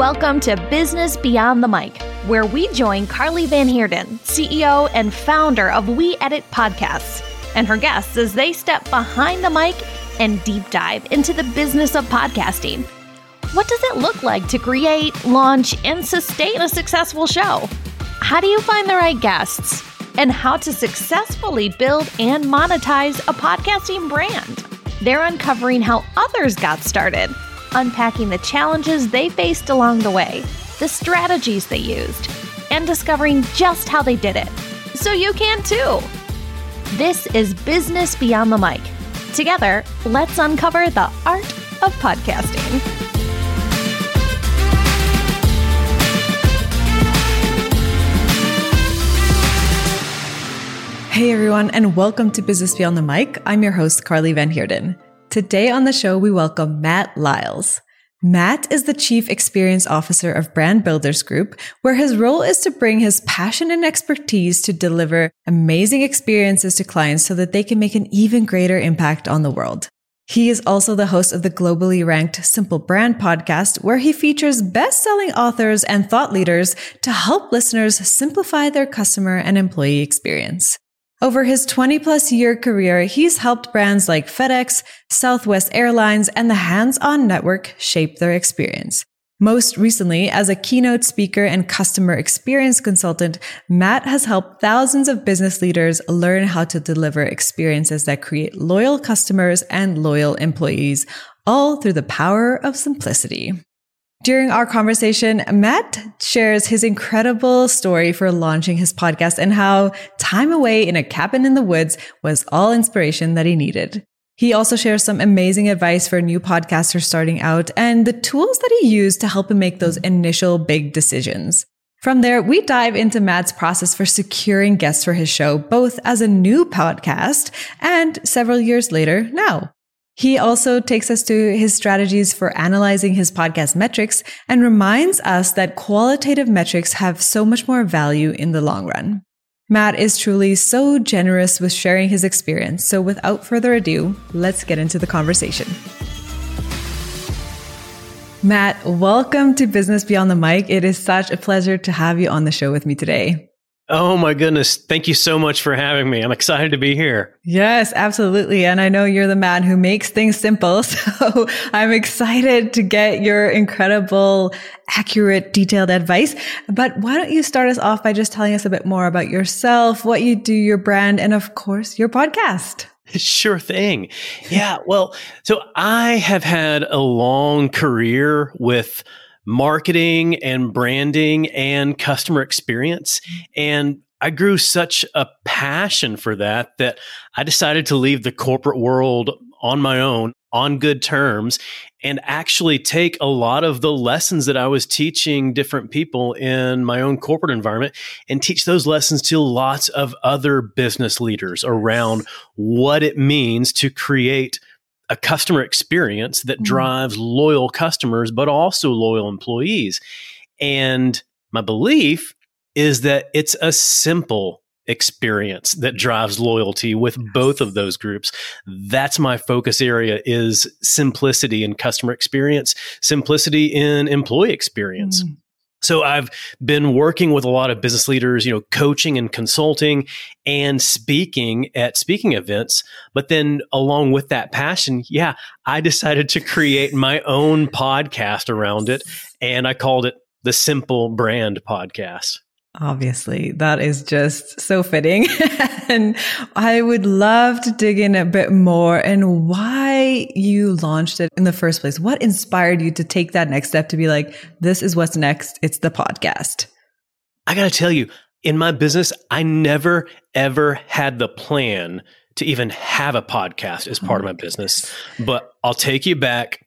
Welcome to Business Beyond the Mic, where we join Carli Van Heerden, CEO and founder of We Edit Podcasts, and her guests as they step behind the mic and deep dive into the business of podcasting. What does it look like to create, launch, and sustain a successful show? How do you find the right guests? And how to successfully build and monetize a podcasting brand? They're uncovering how others got started unpacking the challenges they faced along the way, the strategies they used, and discovering just how they did it. So you can too. This is Business Beyond the Mic. Together, let's uncover the art of podcasting. Hey everyone, and welcome to Business Beyond the Mic. I'm your host, Carli Van Heerden. Today on the show, we welcome Matt Lyles. Matt is the Chief Experience Officer of Brand Builders Group, where his role is to bring his passion and expertise to deliver amazing experiences to clients so that they can make an even greater impact on the world. He is also the host of the globally ranked Simple Brand podcast, where he features best selling authors and thought leaders to help listeners simplify their customer and employee experience. Over his 20 plus year career, he's helped brands like FedEx, Southwest Airlines, and the Hands On Network shape their experience. Most recently, as a keynote speaker and customer experience consultant, Matt has helped thousands of business leaders learn how to deliver experiences that create loyal customers and loyal employees, all through the power of simplicity. During our conversation, Matt shares his incredible story for launching his podcast and how time away in a cabin in the woods was all inspiration that he needed. He also shares some amazing advice for new podcasters starting out and the tools that he used to help him make those initial big decisions. From there, we dive into Matt's process for securing guests for his show, both as a new podcast and several years later now. He also takes us to his strategies for analyzing his podcast metrics and reminds us that qualitative metrics have so much more value in the long run. Matt is truly so generous with sharing his experience. So without further ado, let's get into the conversation. Matt, welcome to Business Beyond the Mic. It is such a pleasure to have you on the show with me today. Oh my goodness. Thank you so much for having me. I'm excited to be here. Yes, absolutely. And I know you're the man who makes things simple. So I'm excited to get your incredible, accurate, detailed advice. But why don't you start us off by just telling us a bit more about yourself, what you do, your brand, and of course, your podcast? Sure thing. Yeah. Well, so I have had a long career with marketing and branding and customer experience. Mm-hmm. And I grew such a passion for that that I decided to leave the corporate world on my own on good terms and actually take a lot of the lessons that I was teaching different people in my own corporate environment and teach those lessons to lots of other business leaders around what it means to create a customer experience that mm. drives loyal customers, but also loyal employees. And my belief is that it's a simple experience that drives loyalty with both of those groups that's my focus area is simplicity in customer experience simplicity in employee experience mm. So I've been working with a lot of business leaders, you know, coaching and consulting and speaking at speaking events. But then along with that passion, yeah, I decided to create my own podcast around it. And I called it the Simple Brand Podcast. Obviously, that is just so fitting. and I would love to dig in a bit more and why you launched it in the first place. What inspired you to take that next step to be like, this is what's next? It's the podcast. I got to tell you, in my business, I never, ever had the plan to even have a podcast as part oh of my business. But I'll take you back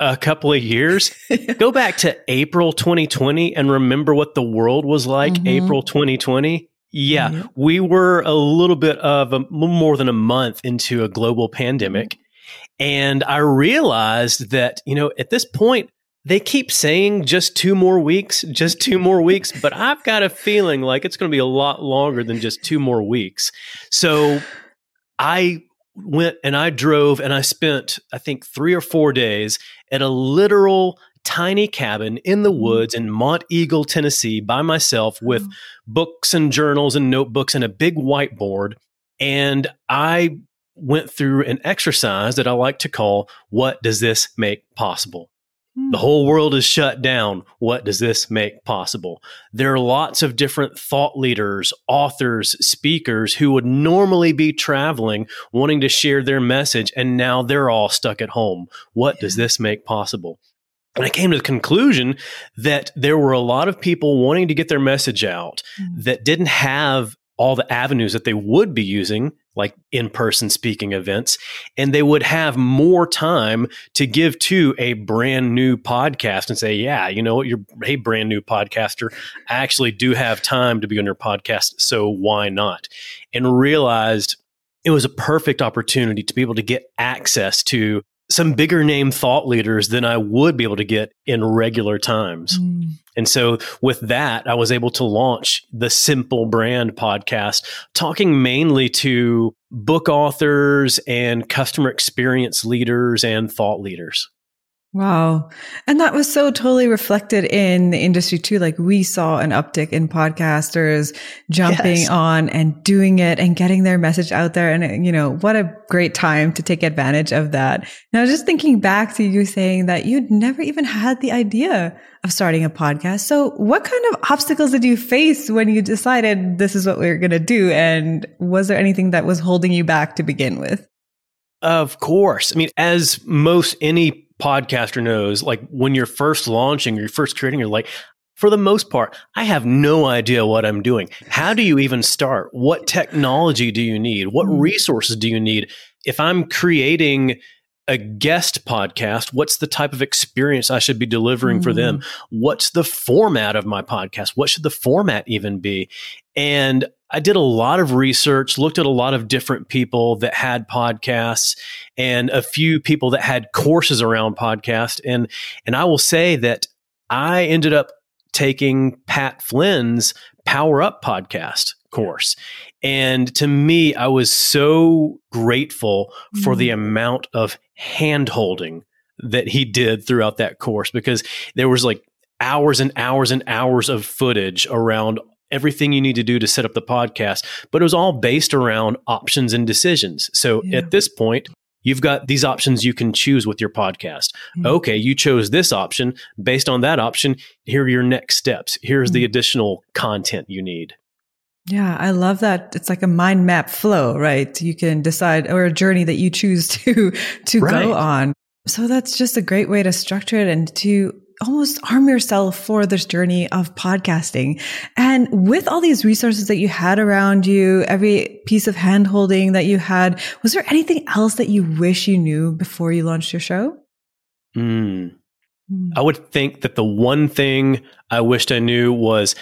a couple of years. Go back to April 2020 and remember what the world was like mm-hmm. April 2020. Yeah, mm-hmm. we were a little bit of a more than a month into a global pandemic. And I realized that, you know, at this point, they keep saying just two more weeks, just two more weeks, but I've got a feeling like it's going to be a lot longer than just two more weeks. So I went and I drove and I spent, I think, three or four days at a literal tiny cabin in the mm-hmm. woods in Monteagle, Tennessee, by myself with mm-hmm. books and journals and notebooks and a big whiteboard. And I went through an exercise that I like to call What Does This Make Possible? The hmm. whole world is shut down. What does this make possible? There are lots of different thought leaders, authors, speakers who would normally be traveling, wanting to share their message, and now they're all stuck at home. What yeah. does this make possible? And I came to the conclusion that there were a lot of people wanting to get their message out mm-hmm. that didn't have all the avenues that they would be using, like in person speaking events, and they would have more time to give to a brand new podcast and say, Yeah, you know what? You're a brand new podcaster. I actually do have time to be on your podcast. So why not? And realized it was a perfect opportunity to be able to get access to some bigger name thought leaders than I would be able to get in regular times. Mm. And so with that, I was able to launch the Simple Brand podcast, talking mainly to book authors and customer experience leaders and thought leaders. Wow. And that was so totally reflected in the industry too. Like we saw an uptick in podcasters jumping yes. on and doing it and getting their message out there. And, you know, what a great time to take advantage of that. Now, just thinking back to you saying that you'd never even had the idea of starting a podcast. So what kind of obstacles did you face when you decided this is what we are going to do? And was there anything that was holding you back to begin with? Of course. I mean, as most any podcaster knows, like when you're first launching, or you're first creating, you're like, for the most part, I have no idea what I'm doing. How do you even start? What technology do you need? What hmm. resources do you need? If I'm creating a guest podcast, what's the type of experience I should be delivering mm. for them? Hmm. What's the format of my podcast? What should the format even be? And I did a lot of research, looked at a lot of different people that had podcasts and a few people that had courses around podcast. And, and I will say that I ended up taking Pat Flynn's Power Up podcast course. And to me, I was so grateful for the mm. amount of hand holding that he did throughout that course because there was like hours and hours and hours of footage around everything you need to do to set up the podcast, but it was all based around options and decisions. So yeah. at this point, you've got these options you can choose with your podcast. Mm-hmm. Okay, you chose this option. Based on that option, here are your next steps. Here's mm-hmm. the additional content you need. Yeah, I love that. It's like a mind map flow, right? You can decide or a journey that you choose to to right. go on. So that's just a great way to structure it and to almost arm yourself for this journey of podcasting. And with all these resources that you had around you, every piece of hand holding that you had, was there anything else that you wish you knew before you launched your show? Mm. I would think that the one thing I wished I knew was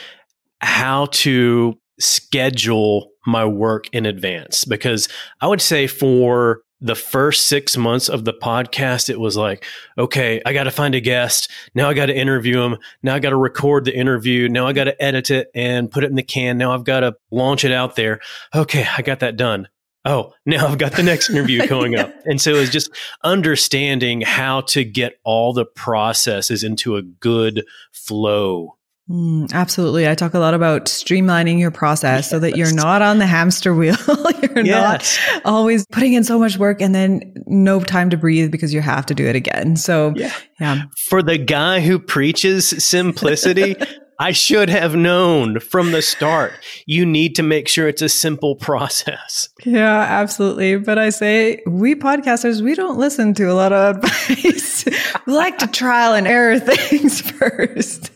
how to schedule my work in advance because I would say for the first six months of the podcast, it was like, okay, I got to find a guest. Now I got to interview him. Now I got to record the interview. Now I got to edit it and put it in the can. Now I've got to launch it out there. Okay, I got that done. Oh, now I've got the next interview coming up. And so it's just understanding how to get all the processes into a good flow Mm, absolutely. I talk a lot about streamlining your process yes. so that you're not on the hamster wheel. you're yes. not always putting in so much work and then no time to breathe because you have to do it again. So, yeah. yeah. For the guy who preaches simplicity, I should have known from the start. You need to make sure it's a simple process. Yeah, absolutely. But I say, we podcasters, we don't listen to a lot of advice. we like to trial and error things first.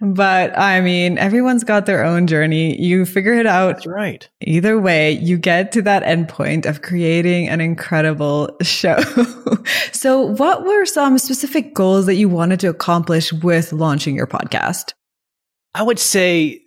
but I mean, everyone's got their own journey. You figure it out. That's right. Either way, you get to that endpoint of creating an incredible show. so, what were some specific goals that you wanted to accomplish with launching your podcast? I would say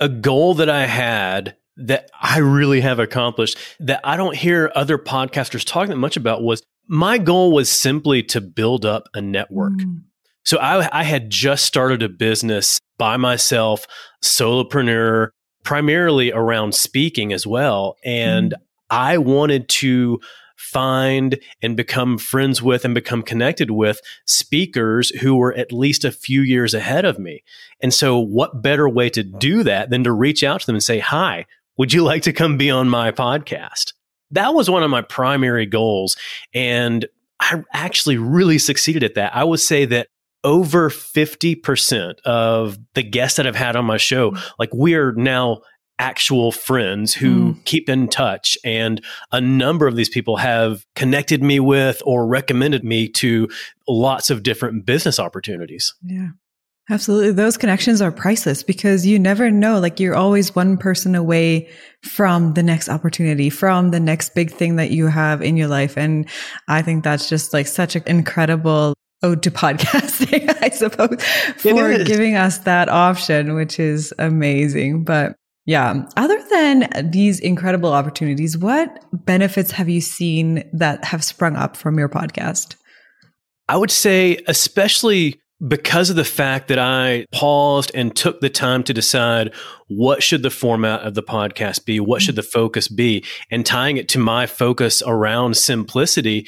a goal that I had that I really have accomplished that I don't hear other podcasters talking that much about was my goal was simply to build up a network. Mm. So I, I had just started a business by myself, solopreneur, primarily around speaking as well. And mm. I wanted to find and become friends with and become connected with speakers who were at least a few years ahead of me. And so, what better way to do that than to reach out to them and say, Hi, would you like to come be on my podcast? That was one of my primary goals. And I actually really succeeded at that. I would say that over 50% of the guests that I've had on my show, like we're now actual friends who mm. keep in touch. And a number of these people have connected me with or recommended me to lots of different business opportunities. Yeah. Absolutely. Those connections are priceless because you never know. Like you're always one person away from the next opportunity, from the next big thing that you have in your life. And I think that's just like such an incredible ode to podcasting, I suppose, for giving us that option, which is amazing. But yeah. Other than these incredible opportunities, what benefits have you seen that have sprung up from your podcast? I would say, especially because of the fact that I paused and took the time to decide what should the format of the podcast be, what should the mm-hmm. focus be, and tying it to my focus around simplicity,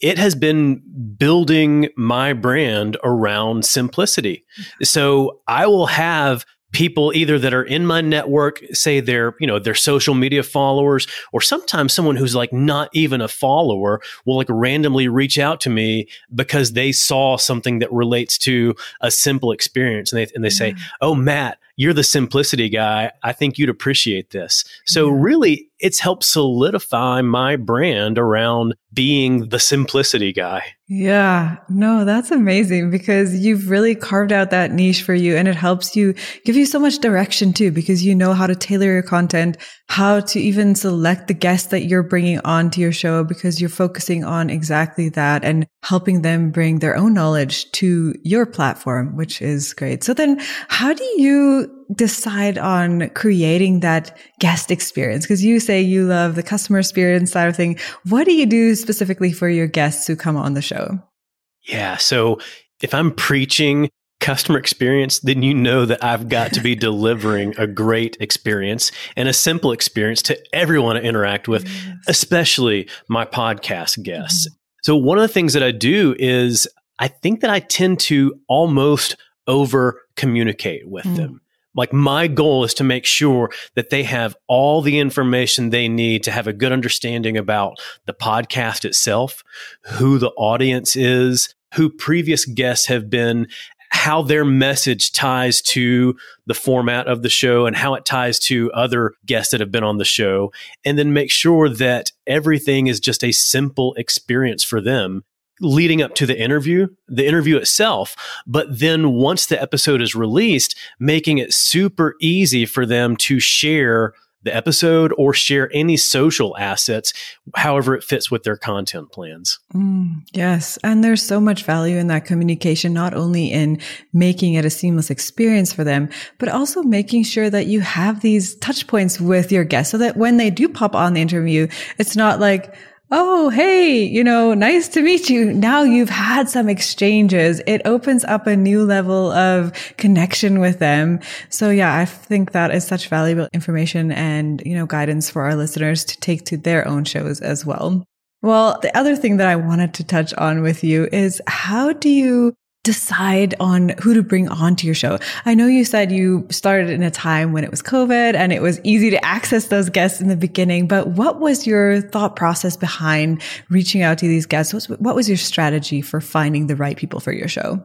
it has been building my brand around simplicity. Mm-hmm. So I will have people either that are in my network say they're you know they're social media followers or sometimes someone who's like not even a follower will like randomly reach out to me because they saw something that relates to a simple experience and they and they say mm. oh matt you're the simplicity guy i think you'd appreciate this so really it's helped solidify my brand around being the simplicity guy. Yeah, no, that's amazing because you've really carved out that niche for you and it helps you give you so much direction too because you know how to tailor your content, how to even select the guests that you're bringing onto your show because you're focusing on exactly that and helping them bring their own knowledge to your platform, which is great. So then how do you decide on creating that guest experience? Because you say you love the customer experience side of thing. What do you do specifically for your guests who come on the show? Yeah. So if I'm preaching customer experience, then you know that I've got to be delivering a great experience and a simple experience to everyone I interact with, yes. especially my podcast guests. Mm-hmm. So one of the things that I do is I think that I tend to almost over communicate with mm. them. Like my goal is to make sure that they have all the information they need to have a good understanding about the podcast itself, who the audience is, who previous guests have been, how their message ties to the format of the show and how it ties to other guests that have been on the show. And then make sure that everything is just a simple experience for them leading up to the interview, the interview itself, but then once the episode is released, making it super easy for them to share the episode or share any social assets, however it fits with their content plans. Mm, yes. And there's so much value in that communication, not only in making it a seamless experience for them, but also making sure that you have these touch points with your guests so that when they do pop on the interview, it's not like, Oh, hey, you know, nice to meet you. Now you've had some exchanges. It opens up a new level of connection with them. So yeah, I think that is such valuable information and, you know, guidance for our listeners to take to their own shows as well. Well, the other thing that I wanted to touch on with you is how do you decide on who to bring onto your show? I know you said you started in a time when it was COVID and it was easy to access those guests in the beginning, but what was your thought process behind reaching out to these guests? What was your strategy for finding the right people for your show?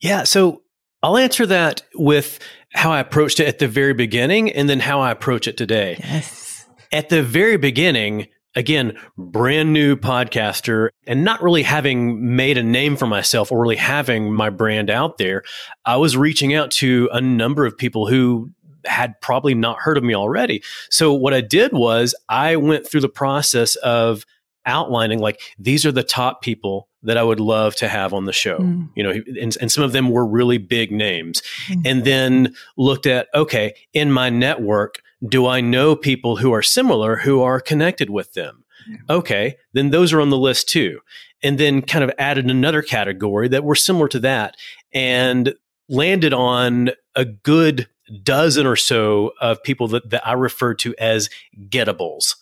Yeah. So I'll answer that with how I approached it at the very beginning and then how I approach it today. Yes. At the very beginning, again, brand new podcaster and not really having made a name for myself or really having my brand out there, I was reaching out to a number of people who had probably not heard of me already. So what I did was I went through the process of outlining like these are the top people that I would love to have on the show. Mm. You know, and, and, some of them were really big names. Mm. And then looked at okay, in my network, do I know people who are similar who are connected with them? Okay, then those are on the list too. And then kind of added another category that were similar to that and landed on a good dozen or so of people that, that I refer to as gettables.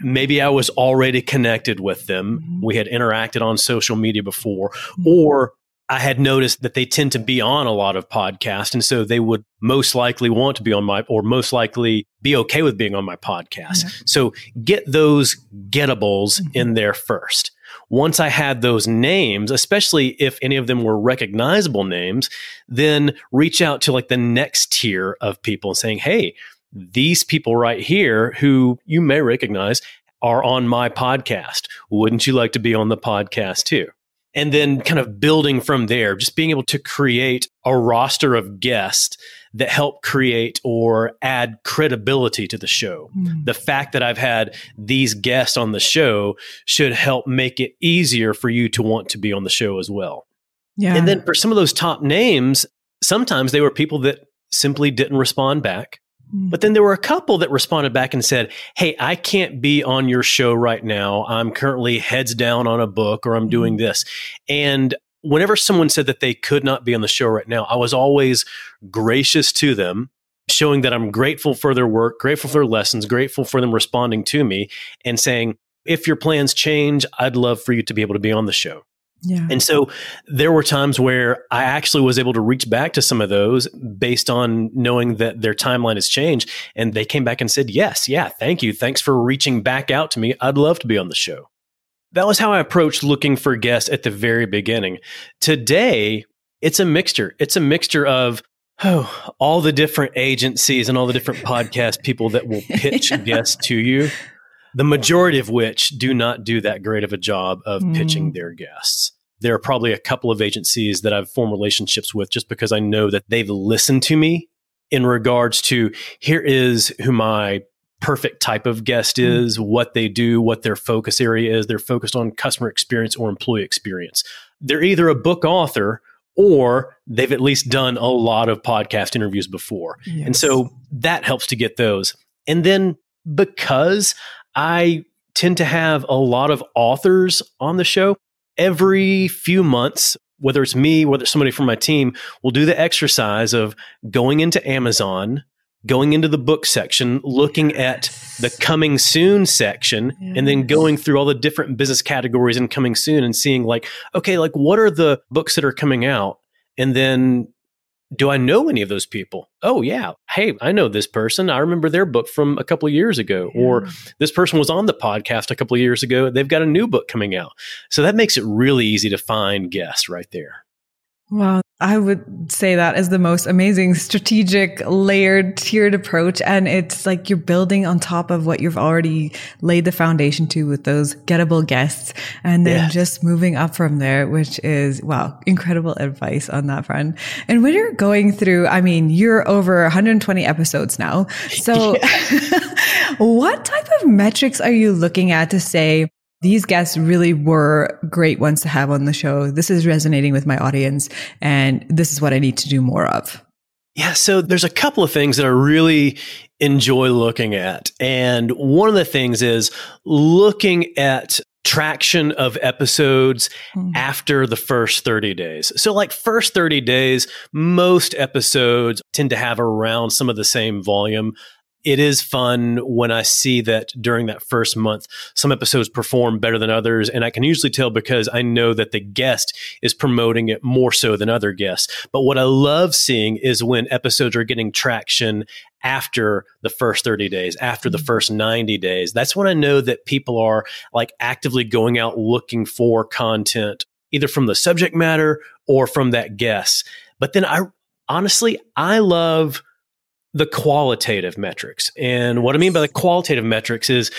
Maybe I was already connected with them. Mm-hmm. We had interacted on social media before, mm-hmm. or I had noticed that they tend to be on a lot of podcasts. And so they would most likely want to be on my, or most likely be okay with being on my podcast. Mm-hmm. So get those gettables mm-hmm. in there first. Once I had those names, especially if any of them were recognizable names, then reach out to like the next tier of people saying, Hey, these people right here who you may recognize are on my podcast. Wouldn't you like to be on the podcast too? And then kind of building from there, just being able to create a roster of guests that help create or add credibility to the show. Mm. The fact that I've had these guests on the show should help make it easier for you to want to be on the show as well. Yeah. And then for some of those top names, sometimes they were people that simply didn't respond back. But then there were a couple that responded back and said, Hey, I can't be on your show right now. I'm currently heads down on a book or I'm doing mm-hmm. this. And whenever someone said that they could not be on the show right now, I was always gracious to them, showing that I'm grateful for their work, grateful for their lessons, grateful for them responding to me and saying, if your plans change, I'd love for you to be able to be on the show. Yeah. And so there were times where I actually was able to reach back to some of those based on knowing that their timeline has changed. And they came back and said, Yes, yeah, thank you. Thanks for reaching back out to me. I'd love to be on the show. That was how I approached looking for guests at the very beginning. Today, it's a mixture. It's a mixture of oh, all the different agencies and all the different podcast people that will pitch guests to you the majority of which do not do that great of a job of mm. pitching their guests. There are probably a couple of agencies that I've formed relationships with just because I know that they've listened to me in regards to here is who my perfect type of guest mm. is, mm. what they do, what their focus area is. They're focused on customer experience or employee experience. They're either a book author or they've at least done a lot of podcast interviews before. Yes. And so that helps to get those. And then because I tend to have a lot of authors on the show. Every few months, whether it's me, whether it's somebody from my team, will do the exercise of going into Amazon, going into the book section, looking at the coming soon section, yes. and then going through all the different business categories and coming soon and seeing like, okay, like what are the books that are coming out? And then do I know any of those people? Oh, yeah. Hey, I know this person. I remember their book from a couple of years ago. Yeah. Or this person was on the podcast a couple of years ago. They've got a new book coming out. So that makes it really easy to find guests right there. Wow. I would say that is the most amazing strategic layered tiered approach. And it's like you're building on top of what you've already laid the foundation to with those gettable guests and then just moving up from there, which is wow, incredible advice on that front. And when you're going through, I mean, you're over 120 episodes now. So what type of metrics are you looking at to say, these guests really were great ones to have on the show. This is resonating with my audience, and this is what I need to do more of. Yeah, so there's a couple of things that I really enjoy looking at. And one of the things is looking at traction of episodes mm. after the first 30 days. So like first 30 days, most episodes tend to have around some of the same volume it is fun when I see that during that first month, some episodes perform better than others. And I can usually tell because I know that the guest is promoting it more so than other guests. But what I love seeing is when episodes are getting traction after the first 30 days, after the mm-hmm. first 90 days. That's when I know that people are like actively going out looking for content, either from the subject matter or from that guest. But then I honestly, I love the qualitative metrics. And what I mean by the qualitative metrics is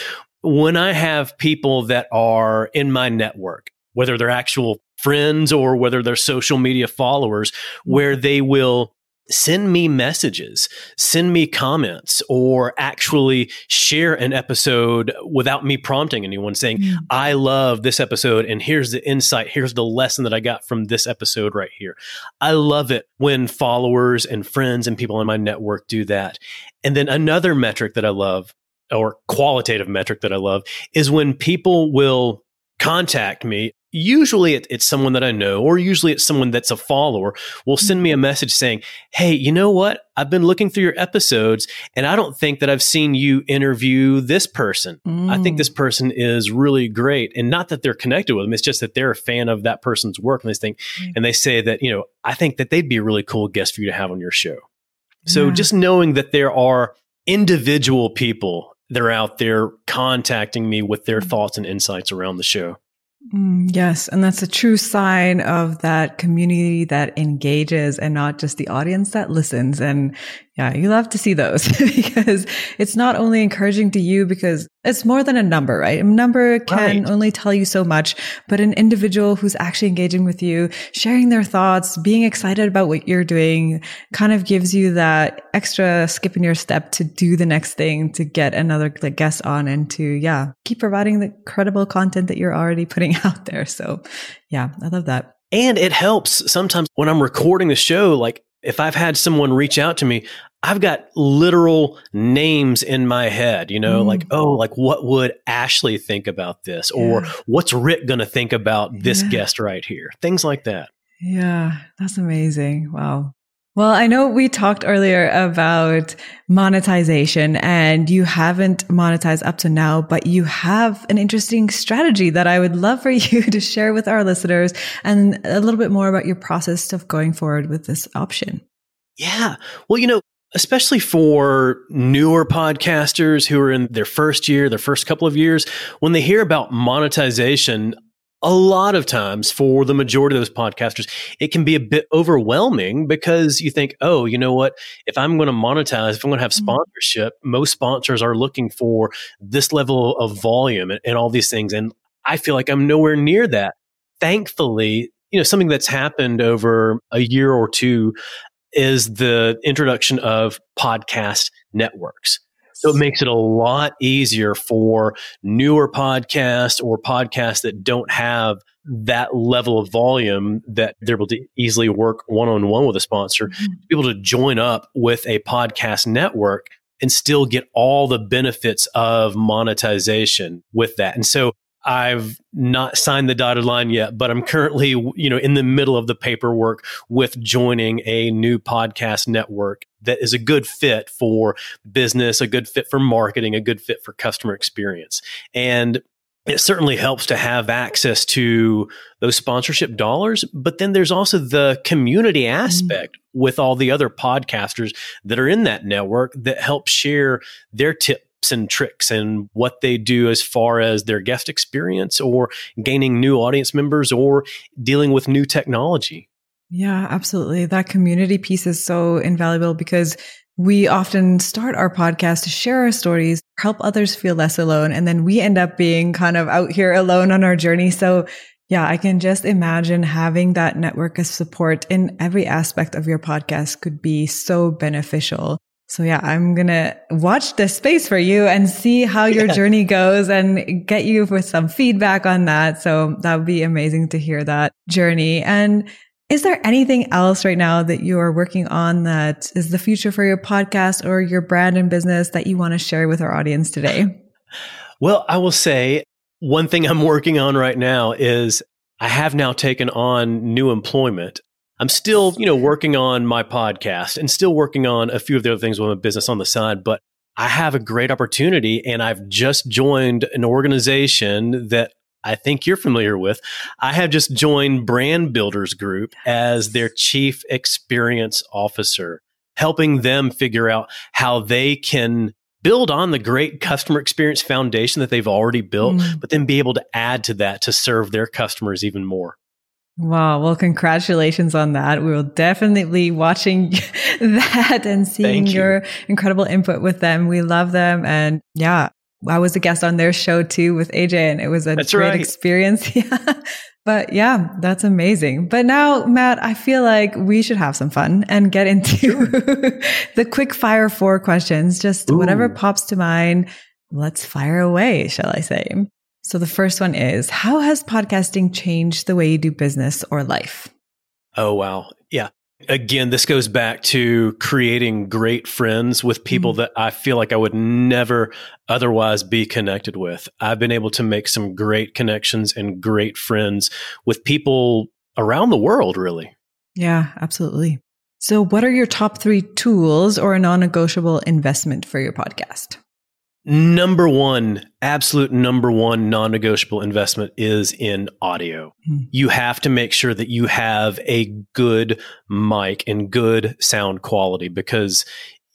when I have people that are in my network, whether they're actual friends or whether they're social media followers, where they will send me messages, send me comments, or actually share an episode without me prompting anyone saying, mm. I love this episode and here's the insight, here's the lesson that I got from this episode right here. I love it when followers and friends and people in my network do that. And then another metric that I love, or qualitative metric that I love, is when people will contact me usually it, it's someone that I know, or usually it's someone that's a follower, will send me a message saying, Hey, you know what? I've been looking through your episodes and I don't think that I've seen you interview this person. Mm. I think this mm. person is really great. And not that they're connected with them, it's just that they're a fan of that person's work. And they think, mm. and they say that, you know, I think that they'd be a really cool guest for you to have on your show. So yeah. just knowing that there are individual people that are out there contacting me with their mm. thoughts and insights around the show. Mm, yes. And that's a true sign of that community that engages and not just the audience that listens. And yeah, you love to see those because it's not only encouraging to you because it's more than a number, right? A number can right. only tell you so much, but an individual who's actually engaging with you, sharing their thoughts, being excited about what you're doing kind of gives you that extra skip in your step to do the next thing, to get another like, guest on and to, yeah, keep providing the credible content that you're already putting out there. So yeah, I love that. And it helps sometimes when I'm recording the show, like if I've had someone reach out to me, I've got literal names in my head, you know, mm. like, oh, like what would Ashley think about this? Yeah. Or what's Rick going to think about this yeah. guest right here? Things like that. Yeah, that's amazing. Wow. Well, I know we talked earlier about monetization and you haven't monetized up to now, but you have an interesting strategy that I would love for you to share with our listeners and a little bit more about your process of going forward with this option. Yeah. Well, you know, especially for newer podcasters who are in their first year, their first couple of years, when they hear about monetization, a lot of times for the majority of those podcasters, it can be a bit overwhelming because you think, oh, you know what? If I'm going to monetize, if I'm going to have mm-hmm. sponsorship, most sponsors are looking for this level of volume and, and all these things. And I feel like I'm nowhere near that. Thankfully, you know, something that's happened over a year or two is the introduction of podcast networks. So it makes it a lot easier for newer podcasts or podcasts that don't have that level of volume that they're able to easily work one on one with a sponsor, mm-hmm. to be able to join up with a podcast network and still get all the benefits of monetization with that. And so I've not signed the dotted line yet, but I'm currently, you know, in the middle of the paperwork with joining a new podcast network that is a good fit for business, a good fit for marketing, a good fit for customer experience. And it certainly helps to have access to those sponsorship dollars, but then there's also the community mm-hmm. aspect mm-hmm. with all the other podcasters that are in that network that help share their tip and tricks and what they do as far as their guest experience or gaining new audience members or dealing with new technology. Yeah, absolutely. That community piece is so invaluable because we often start our podcast to share our stories, help others feel less alone. And then we end up being kind of out here alone on our journey. So yeah, I can just imagine having that network of support in every aspect of your podcast could be so beneficial. So yeah, I'm going to watch this space for you and see how your yeah. journey goes and get you with some feedback on that. So that would be amazing to hear that journey. And is there anything else right now that you are working on that is the future for your podcast or your brand and business that you want to share with our audience today? Well, I will say one thing I'm working on right now is I have now taken on new employment I'm still, you know, working on my podcast and still working on a few of the other things with my business on the side, but I have a great opportunity and I've just joined an organization that I think you're familiar with. I have just joined Brand Builders Group as their chief experience officer, helping them figure out how they can build on the great customer experience foundation that they've already built, mm. but then be able to add to that to serve their customers even more. Wow. Well, congratulations on that. We will definitely be watching that and seeing you. your incredible input with them. We love them. And yeah, I was a guest on their show too with AJ and it was a that's great right. experience. yeah. But yeah, that's amazing. But now, Matt, I feel like we should have some fun and get into sure. the quick fire four questions. Just Ooh. whatever pops to mind. Let's fire away, shall I say? So the first one is How has podcasting changed the way you do business or life? Oh, wow. Yeah. Again, this goes back to creating great friends with people mm-hmm. that I feel like I would never otherwise be connected with. I've been able to make some great connections and great friends with people around the world, really. Yeah, absolutely. So, what are your top three tools or a non negotiable investment for your podcast? Number one, absolute number one non negotiable investment is in audio. Hmm. You have to make sure that you have a good mic and good sound quality because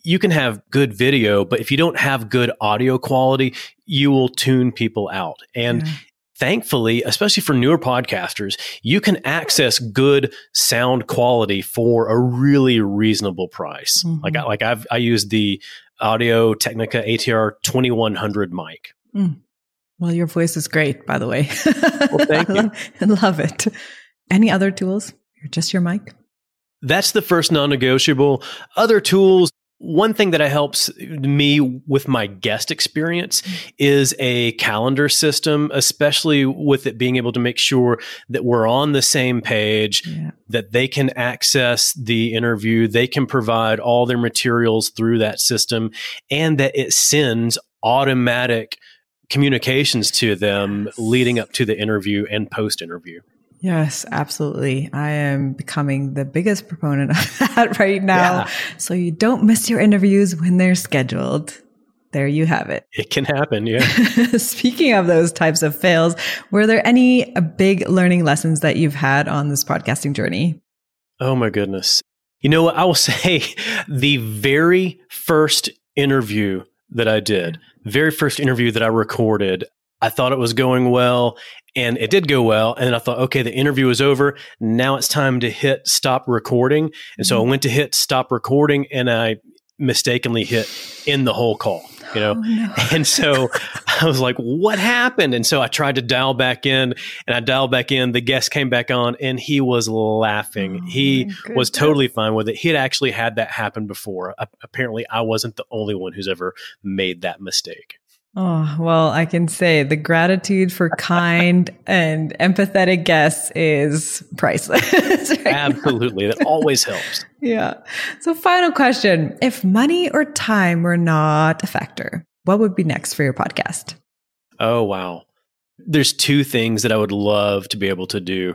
you can have good video, but if you don't have good audio quality, you will tune people out. And yeah thankfully, especially for newer podcasters, you can access good sound quality for a really reasonable price. Mm-hmm. Like, I, like I've I use the Audio Technica ATR 2100 mic. Mm. Well, your voice is great, by the way. well, thank you. I love it. Any other tools? Just your mic? That's the first non negotiable. Other tools, one thing that helps me with my guest experience is a calendar system, especially with it being able to make sure that we're on the same page, yeah. that they can access the interview, they can provide all their materials through that system, and that it sends automatic communications to them yes. leading up to the interview and post interview. Yes, absolutely. I am becoming the biggest proponent of that right now. Yeah. So you don't miss your interviews when they're scheduled. There you have it. It can happen, yeah. Speaking of those types of fails, were there any uh, big learning lessons that you've had on this podcasting journey? Oh my goodness. You know what? I will say the very first interview that I did, very first interview that I recorded, I thought it was going well and it did go well. And I thought, okay, the interview is over. Now it's time to hit stop recording. And so I mm-hmm. went to hit stop recording and I mistakenly hit in the whole call, you know? Oh, no. And so I was like, what happened? And so I tried to dial back in and I dialed back in. The guest came back on and he was laughing. Oh, he was totally fine with it. He had actually had that happen before. Uh, apparently, I wasn't the only one who's ever made that mistake. Oh, well, I can say the gratitude for kind and empathetic guests is priceless. right Absolutely. That always helps. Yeah. So, final question If money or time were not a factor, what would be next for your podcast? Oh, wow. There's two things that I would love to be able to do.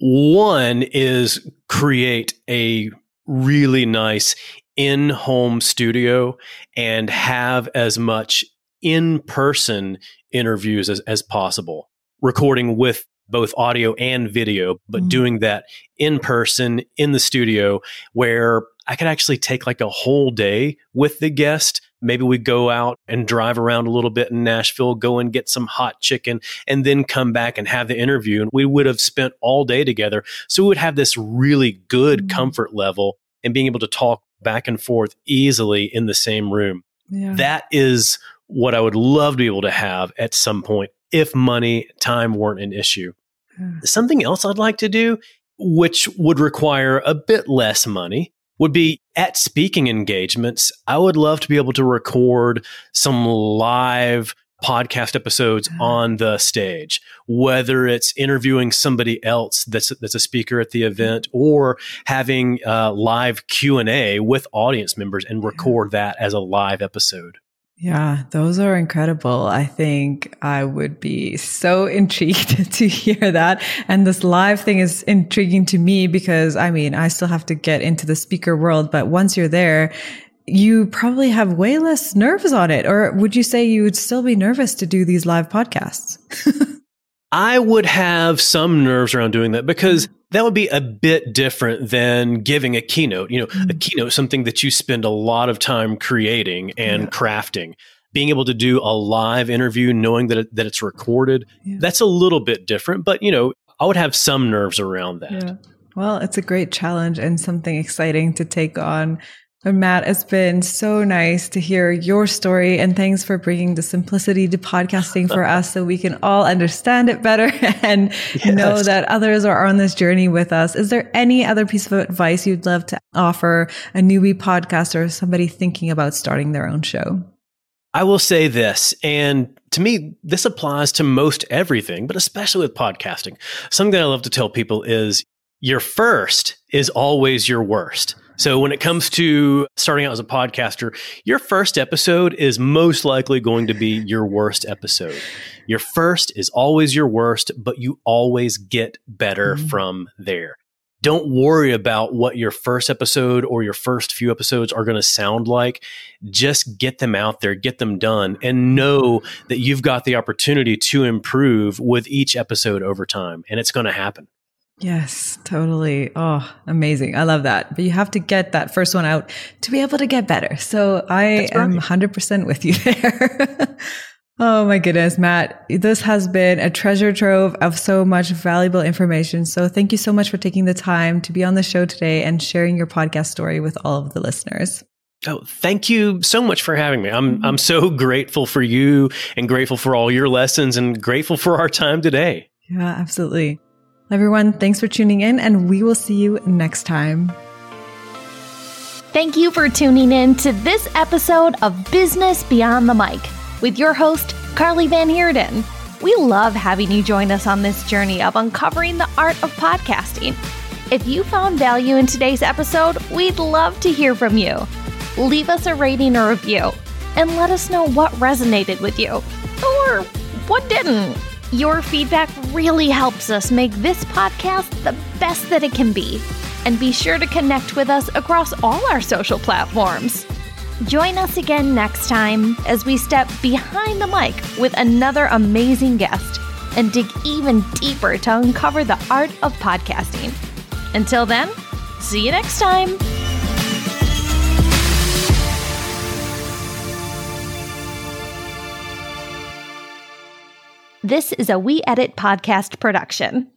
One is create a really nice in home studio and have as much in person interviews as, as possible, recording with both audio and video, but mm-hmm. doing that in person in the studio where I could actually take like a whole day with the guest. Maybe we go out and drive around a little bit in Nashville, go and get some hot chicken, and then come back and have the interview. And we would have spent all day together. So we would have this really good mm-hmm. comfort level and being able to talk back and forth easily in the same room. Yeah. That is what I would love to be able to have at some point if money, time weren't an issue. Hmm. Something else I'd like to do, which would require a bit less money, would be at speaking engagements. I would love to be able to record some live podcast episodes hmm. on the stage, whether it's interviewing somebody else that's that's a speaker at the event, or having uh, live Q and A with audience members and record that as a live episode. Yeah, those are incredible. I think I would be so intrigued to hear that. And this live thing is intriguing to me because I mean, I still have to get into the speaker world, but once you're there, you probably have way less nerves on it. Or would you say you would still be nervous to do these live podcasts? I would have some nerves around doing that because that would be a bit different than giving a keynote. You know, mm-hmm. a keynote, something that you spend a lot of time creating and yeah. crafting. Being able to do a live interview, knowing that it, that it's recorded, yeah. that's a little bit different. But you know, I would have some nerves around that. Yeah. Well, it's a great challenge and something exciting to take on. Matt, it's been so nice to hear your story and thanks for bringing the simplicity to podcasting for us so we can all understand it better and yes. know that others are on this journey with us. Is there any other piece of advice you'd love to offer a newbie podcaster or somebody thinking about starting their own show? I will say this, and to me, this applies to most everything, but especially with podcasting. Something that I love to tell people is your first is always your worst. So when it comes to starting out as a podcaster, your first episode is most likely going to be your worst episode. Your first is always your worst, but you always get better mm-hmm. from there. Don't worry about what your first episode or your first few episodes are going to sound like. Just get them out there, get them done, and know that you've got the opportunity to improve with each episode over time. And it's going to happen. Yes, totally. Oh, amazing. I love that. But you have to get that first one out to be able to get better. So I right. am 100% with you there. oh my goodness, Matt. This has been a treasure trove of so much valuable information. So thank you so much for taking the time to be on the show today and sharing your podcast story with all of the listeners. Oh, thank you so much for having me. I'm. I'm so grateful for you and grateful for all your lessons and grateful for our time today. Yeah, absolutely. Everyone, thanks for tuning in, and we will see you next time. Thank you for tuning in to this episode of Business Beyond the Mic with your host, Carli Van Heerden. We love having you join us on this journey of uncovering the art of podcasting. If you found value in today's episode, we'd love to hear from you. Leave us a rating or review and let us know what resonated with you or what didn't. Your feedback really helps us make this podcast the best that it can be. And be sure to connect with us across all our social platforms. Join us again next time as we step behind the mic with another amazing guest and dig even deeper to uncover the art of podcasting. Until then, see you next time. This is a We Edit podcast production.